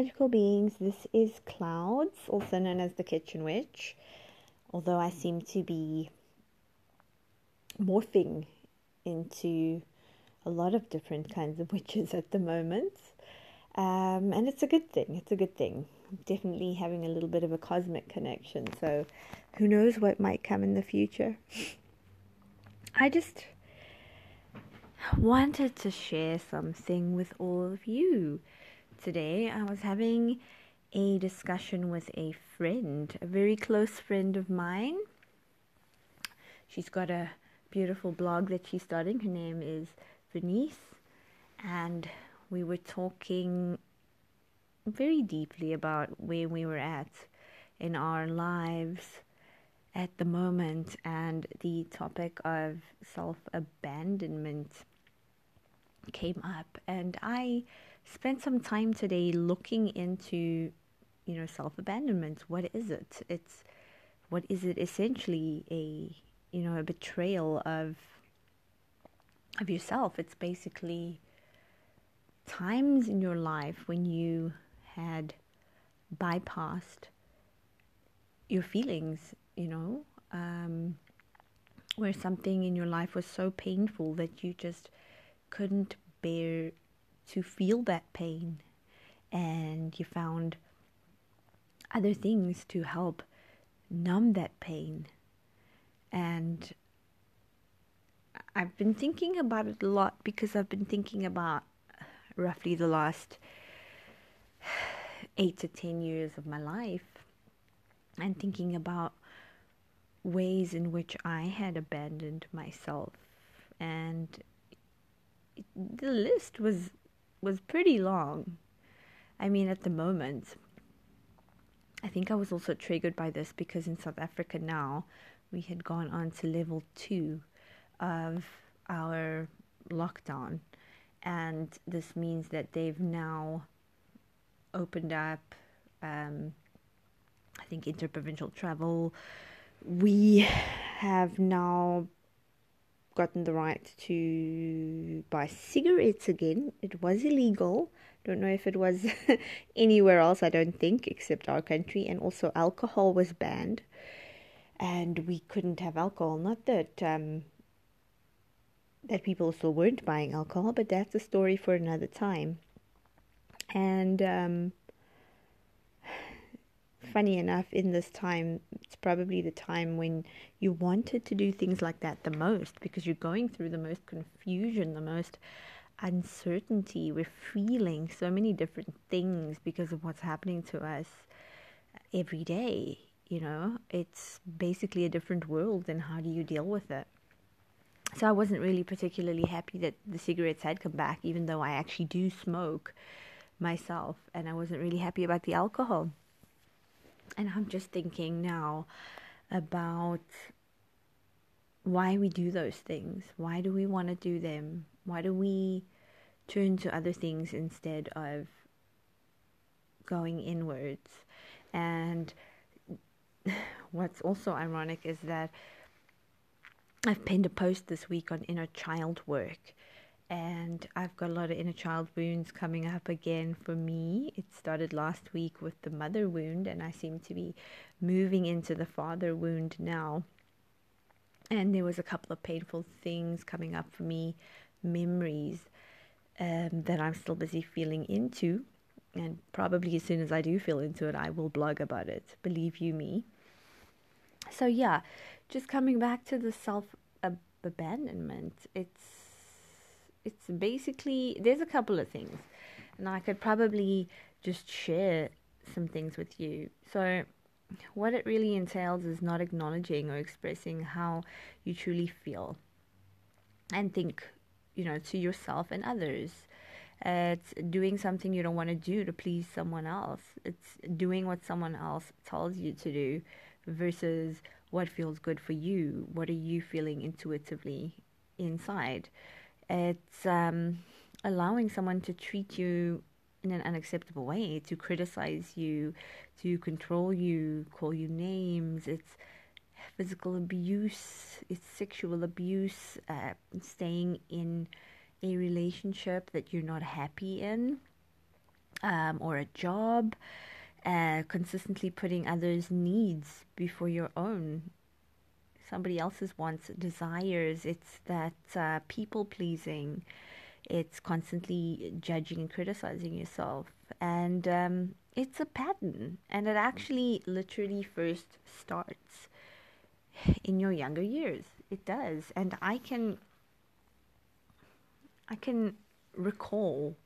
magical beings. This is Clouds, also known as the Kitchen Witch, although I seem to be morphing into a lot of different kinds of witches at the moment. Um, and it's a good thing. It's a good thing. definitely having a little bit of a cosmic connection. So who knows what might come in the future. I just wanted to share something with all of you today. I was having a discussion with a friend, a very close friend of mine. She's got a beautiful blog that she's starting. Her name is Venice, and we were talking very deeply about where we were at in our lives at the moment and the topic of self abandonment came up and I spent some time today looking into you know self abandonment what is it? It's what is it essentially a you know a betrayal of of yourself? It's basically times in your life when you had bypassed your feelings you know um, where something in your life was so painful that you just couldn't bear to feel that pain. And you found other things to help numb that pain. And I've been thinking about it a lot because I've been thinking about roughly the last 8 to 10 years of my life and thinking about ways in which I had abandoned myself. And the list was was pretty long. I mean, at the moment, I think I was also triggered by this because in South Africa now we had gone on to level two of our lockdown, and this means that they've now opened up. Um, I think interprovincial travel. We have now gotten the right to buy cigarettes again. It was illegal. Don't know if it was anywhere else, I don't think, except our country. And also, alcohol was banned. And we couldn't have alcohol. Not that um, that people still weren't buying alcohol, but that's a story for another time. And um, funny enough, in this time, it's probably the time when you wanted to do things like that the most because you're going through the most confusion, the most uncertainty. We're feeling so many different things because of what's happening to us every day. You know, it's basically a different world, and how do you deal with it? So I wasn't really particularly happy that the cigarettes had come back, even though I actually do smoke myself, and I wasn't really happy about the alcohol. And I'm just thinking now about why we do those things. Why do we want to do them? Why do we turn to other things instead of going inwards? And what's also ironic is that I've penned a post this week on inner child work and I've got a lot of inner child wounds coming up again for me. It started last week with the mother wound, and I seem to be moving into the father wound now. And there was a couple of painful things coming up for me, memories um, that I'm still busy feeling into. And probably as soon as I do feel into it, I will blog about it. Believe you me. So, yeah, just coming back to the self abandonment, it's it's basically there's a couple of things, and I could probably just share some things with you. So, what it really entails is not acknowledging or expressing how you truly feel and think, you know, to yourself and others. It's doing something you don't want to do to please someone else. It's doing what someone else tells you to do versus what feels good for you. What are you feeling intuitively inside? It's um, allowing someone to treat you in an unacceptable way, to criticize you, to control you, call you names. It's physical abuse, it's sexual abuse, uh, staying in a relationship that you're not happy in. um, or a job, uh, consistently putting others' needs before your own, somebody else's wants, desires. It's that uh, people pleasing. It's constantly judging and criticizing yourself. And um, it's a pattern. And it actually literally first starts in your younger years. It does. And I can I can recall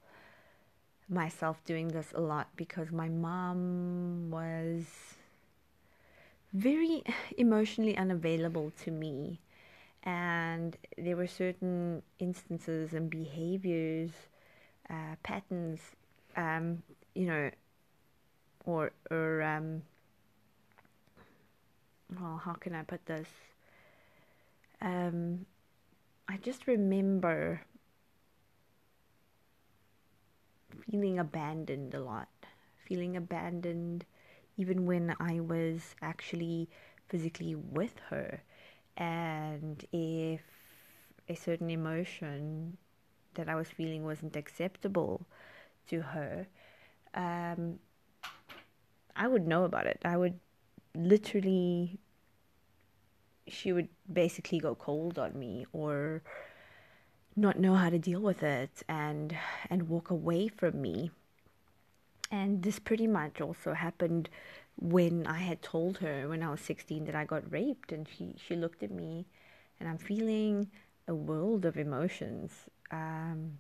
myself doing this a lot because my mom was very emotionally unavailable to me. And there were certain instances and behaviors, uh, patterns, um, you know, or, or um, well, how can I put this? Um, I just remember feeling abandoned a lot, feeling abandoned even when I was actually physically with her. And if a certain emotion that I was feeling wasn't acceptable to her, um, I would know about it. I would literally, she would basically go cold on me or not know how to deal with it and and walk away from me and this pretty much also happened when I had told her when I was 16 that I got raped and she she looked at me and I'm feeling a world of emotions um,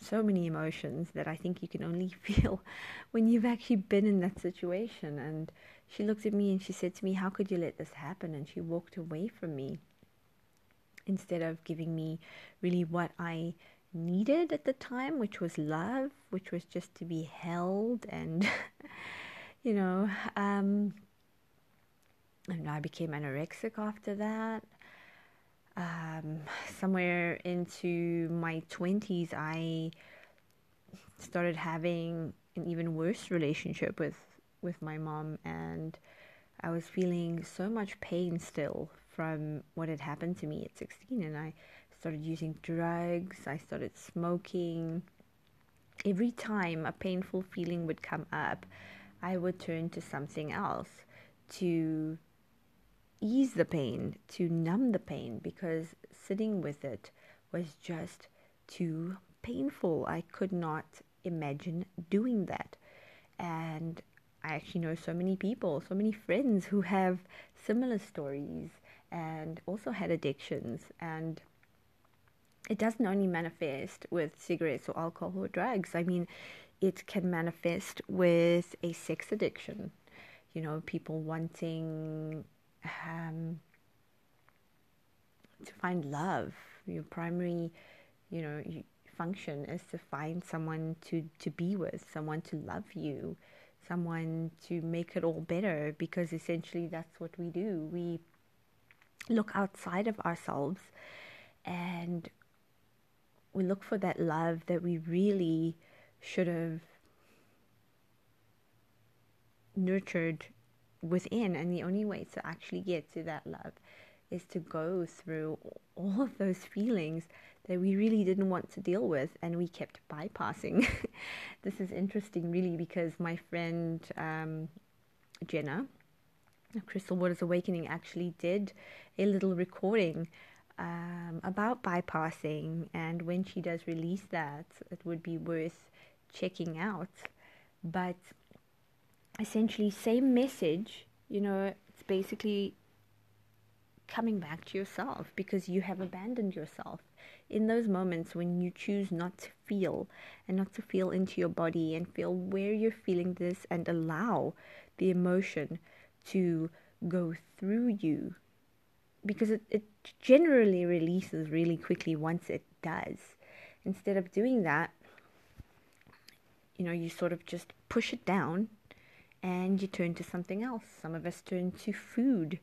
so many emotions that I think you can only feel when you've actually been in that situation. And she looked at me and she said to me how could you let this happen? And she walked away from me instead of giving me really what I needed at the time, which was love, which was just to be held and, you know, um, and I became anorexic after that. Um, somewhere into my 20s, I started having an even worse relationship with, with my mom, and I was feeling so much pain still from what had happened to me at 16 and I started using drugs, I started smoking. Every time a painful feeling would come up, I would turn to something else to ease the pain, to numb the pain, because sitting with it was just too painful. I could not imagine doing that. And I actually know so many people, so many friends who have similar stories and also had addictions. And it doesn't only manifest with cigarettes or alcohol or drugs. I mean, it can manifest with a sex addiction. You know, people wanting um, to find love. Your primary, you know, function is to find someone to, to be with, someone to love you, someone to make it all better, because essentially that's what we do. We look outside of ourselves and we look for that love that we really should have nurtured within. And the only way to actually get to that love is to go through all of those feelings that we really didn't want to deal with and we kept bypassing. this is interesting, really, because my friend um, Jenna, Crystal Waters Awakening, actually did a little recording um, about bypassing, and when she does release that, it would be worth checking out. But essentially, same message, you know, it's basically coming back to yourself because you have abandoned yourself. In those moments when you choose not to feel and not to feel into your body and feel where you're feeling this and allow the emotion to go through you because it, it generally releases really quickly once it does. Instead of doing that, you know, you sort of just push it down and you turn to something else. Some of us turn to food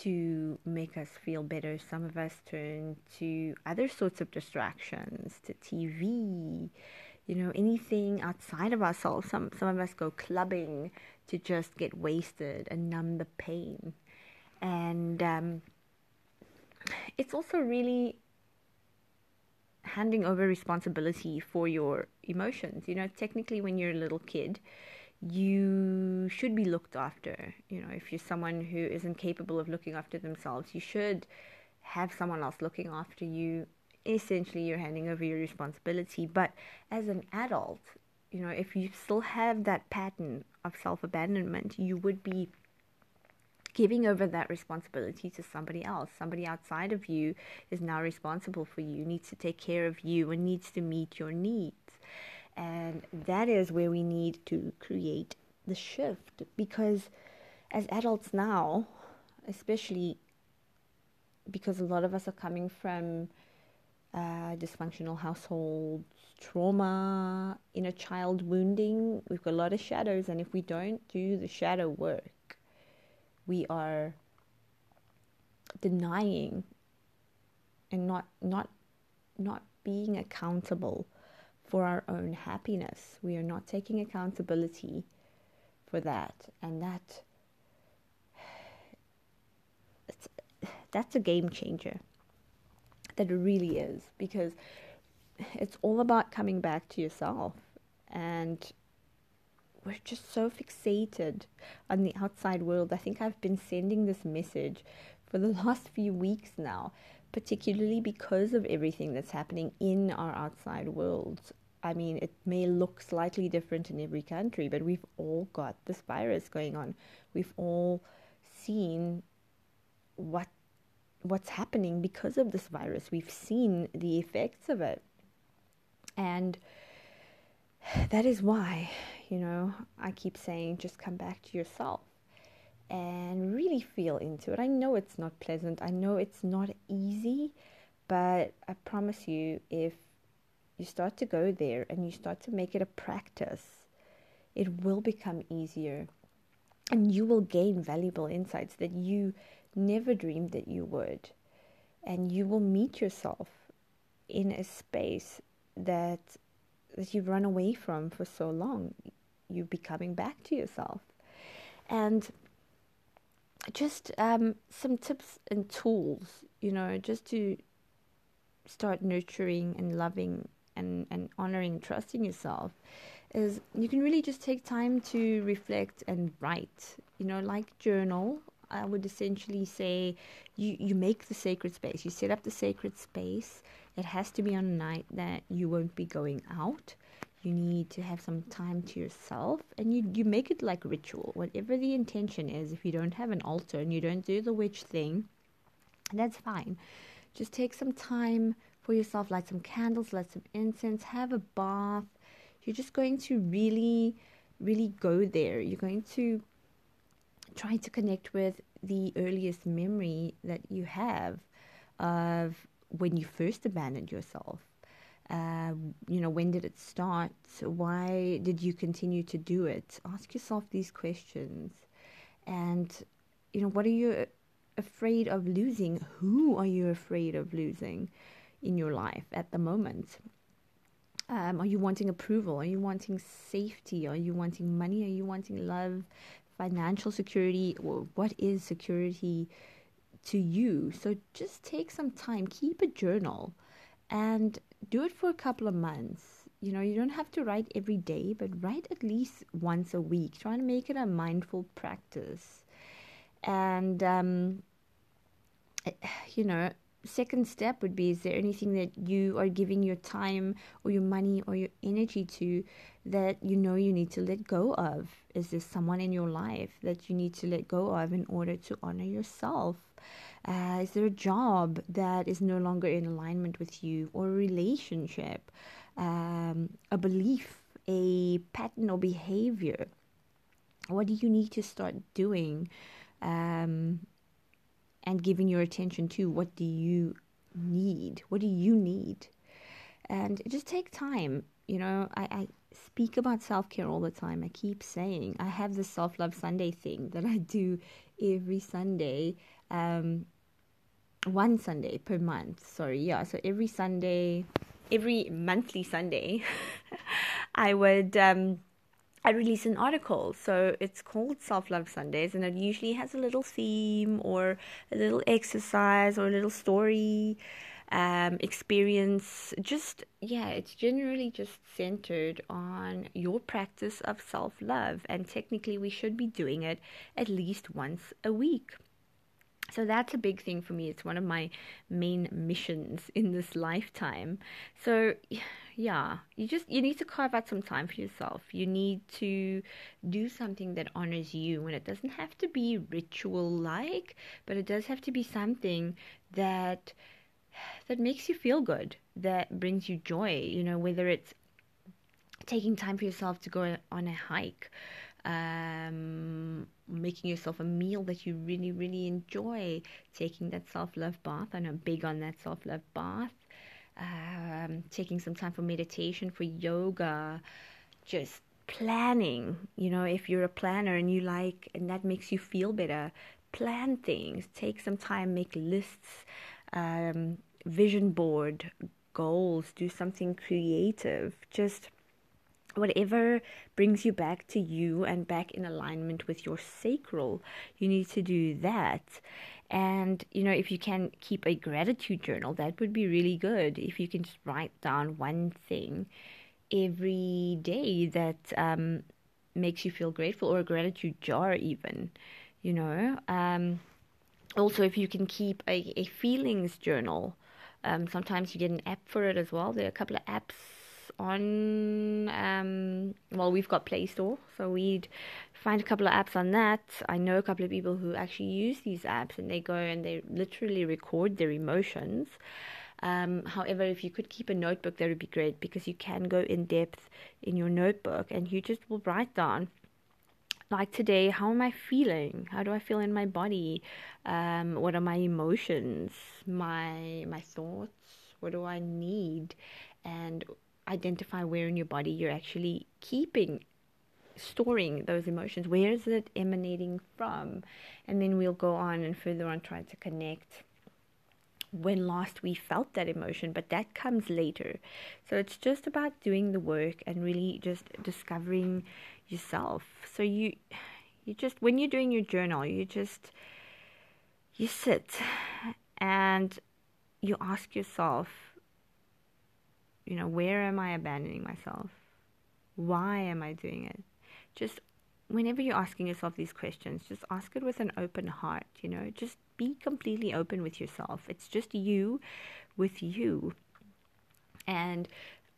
to make us feel better. Some of us turn to other sorts of distractions, to TV, you know, anything outside of ourselves. Some some of us go clubbing to just get wasted and numb the pain. And um, it's also really handing over responsibility for your emotions. You know, technically, when you're a little kid, you should be looked after. You know, if you're someone who isn't capable of looking after themselves, you should have someone else looking after you. Essentially, you're handing over your responsibility. But as an adult, you know, if you still have that pattern of self abandonment, you would be giving over that responsibility to somebody else. Somebody outside of you is now responsible for you, needs to take care of you, and needs to meet your needs. And that is where we need to create the shift because as adults now, especially because a lot of us are coming from uh, dysfunctional households, trauma, inner child wounding, we've got a lot of shadows. And if we don't do the shadow work, we are denying and not not not being accountable for our own happiness. We are not taking accountability for that, and that that's a game changer. That really is because it's all about coming back to yourself and we're just so fixated on the outside world. I think I've been sending this message for the last few weeks now, particularly because of everything that's happening in our outside world. I mean, it may look slightly different in every country, but we've all got this virus going on. We've all seen what what's happening because of this virus. We've seen the effects of it. And that is why, you know, I keep saying just come back to yourself and really feel into it. I know it's not pleasant, I know it's not easy, but I promise you, if you start to go there and you start to make it a practice, it will become easier and you will gain valuable insights that you never dreamed that you would. And you will meet yourself in a space that that you've run away from for so long. You're becoming back to yourself. And just um, some tips and tools, you know, just to start nurturing and loving and, and honoring, trusting yourself, is you can really just take time to reflect and write, you know, like journal. I would essentially say you, you make the sacred space, you set up the sacred space it has to be on a night that you won't be going out. You need to have some time to yourself and you, you make it like ritual. Whatever the intention is, if you don't have an altar and you don't do the witch thing, that's fine. Just take some time for yourself, light some candles, light some incense, have a bath. You're just going to really, really go there. You're going to try to connect with the earliest memory that you have of when you first abandoned yourself. Uh, you know, when did it start? Why did you continue to do it? Ask yourself these questions. And, you know, what are you afraid of losing? Who are you afraid of losing in your life at the moment? Um, are you wanting approval? Are you wanting safety? Are you wanting money? Are you wanting love, financial security? Well, what is security to you. So just take some time, keep a journal, and do it for a couple of months. You know, you don't have to write every day, but write at least once a week. Try to make it a mindful practice. And, um, you know, second step would be is there anything that you are giving your time or your money or your energy to that you know you need to let go of? Is there someone in your life that you need to let go of in order to honor yourself? Uh, is there a job that is no longer in alignment with you, or a relationship, um, a belief, a pattern or behavior? What do you need to start doing um, and giving your attention to? What do you need? What do you need? And just take time. You know, I, I speak about self care all the time. I keep saying I have the self love Sunday thing that I do every Sunday um, one Sunday per month. Sorry, yeah. So every Sunday, every monthly Sunday, I would um, I release an article. So it's called Self Love Sundays, and it usually has a little theme or a little exercise or a little story. um, experience. Just, yeah, it's generally just centered on your practice of self love. And technically, we should be doing it at least once a week. So that's a big thing for me. It's one of my main missions in this lifetime. So yeah, you just you need to carve out some time for yourself. You need to do something that honors you and it doesn't have to be ritual like, but it does have to be something that that makes you feel good, that brings you joy, you know, whether it's taking time for yourself to go on a hike um, making yourself a meal that you really, really enjoy, taking that self love bath. I'm big on that self love bath. Um, taking some time for meditation, for yoga, just planning. You know, if you're a planner and you like, and that makes you feel better, plan things. Take some time, make lists, um, vision board, goals, do something creative. Just whatever brings you back to you and back in alignment with your sacral, you need to do that. And, you know, if you can keep a gratitude journal, that would be really good. If you can just write down one thing every day that um, makes you feel grateful, or a gratitude jar, even, you know. Um, also, if you can keep a, a feelings journal, um, sometimes you get an app for it as well. There are a couple of apps on um, well we've got play store so we'd find a couple of apps on that. I know a couple of people who actually use these apps and they go and they literally record their emotions. Um, however if you could keep a notebook that would be great because you can go in depth in your notebook and you just will write down like today how am i feeling? How do i feel in my body? Um, what are my emotions? My my thoughts? What do i need? And identify where in your body you're actually keeping storing those emotions. Where is it emanating from? And then we'll go on and further on try to connect when last we felt that emotion but that comes later. So it's just about doing the work and really just discovering yourself. So you you just when you're doing your journal you just you sit and you ask yourself you know, where am I abandoning myself? Why am I doing it? Just whenever you're asking yourself these questions, just ask it with an open heart, you know, just be completely open with yourself. It's just you with you. And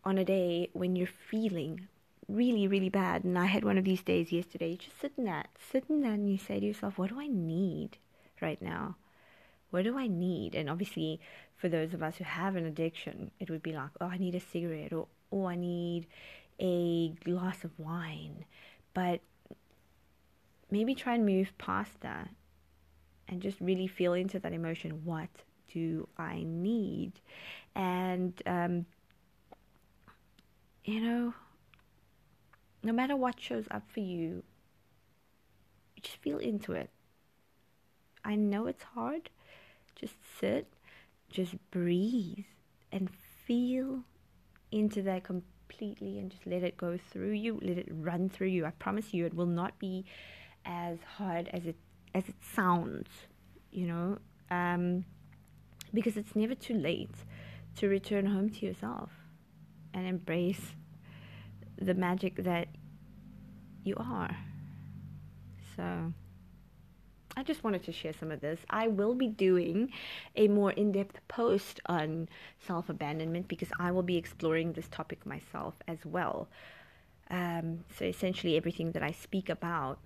on a day when you're feeling really, really bad, and I had one of these days yesterday, you just sit in that, sit in that, and you say to yourself, what do I need right now? What do I need? And obviously, for those of us who have an addiction, it would be like, oh, I need a cigarette or oh, I need a glass of wine. But maybe try and move past that and just really feel into that emotion. What do I need? And, um, you know, no matter what shows up for you, just feel into it. I know it's hard. Just sit just breathe and feel into that completely and just let it go through you let it run through you. I promise you it will not be as hard as it as it sounds you know? Um, because it's never too late to return home to yourself and embrace the magic that you are. So I just wanted to share some of this. I will be doing a more in depth post on self abandonment because I will be exploring this topic myself as well. Um, so, essentially, everything that I speak about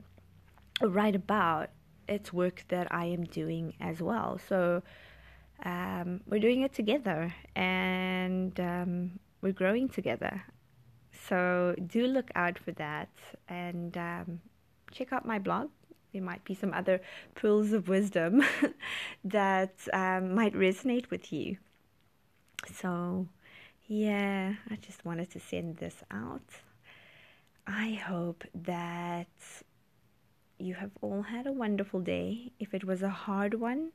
or write about, it's work that I am doing as well. So, um, we're doing it together and um, we're growing together. So, do look out for that and um, check out my blog there might be some other pools of wisdom that um, might resonate with you. So, yeah, I just wanted to send this out. I hope that you have all had a wonderful day. If it was a hard one,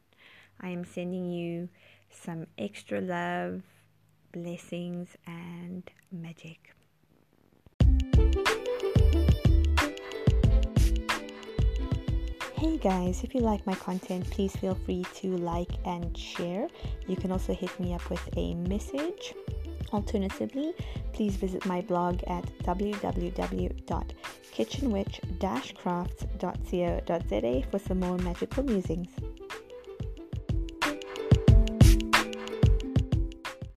I am sending you some extra love, blessings, and magic. Hey guys, if you like my content, please feel free to like and share. You can also hit me up with a message. Alternatively, please visit my blog at www.kitchenwitch-crafts.co.za for some more magical musings.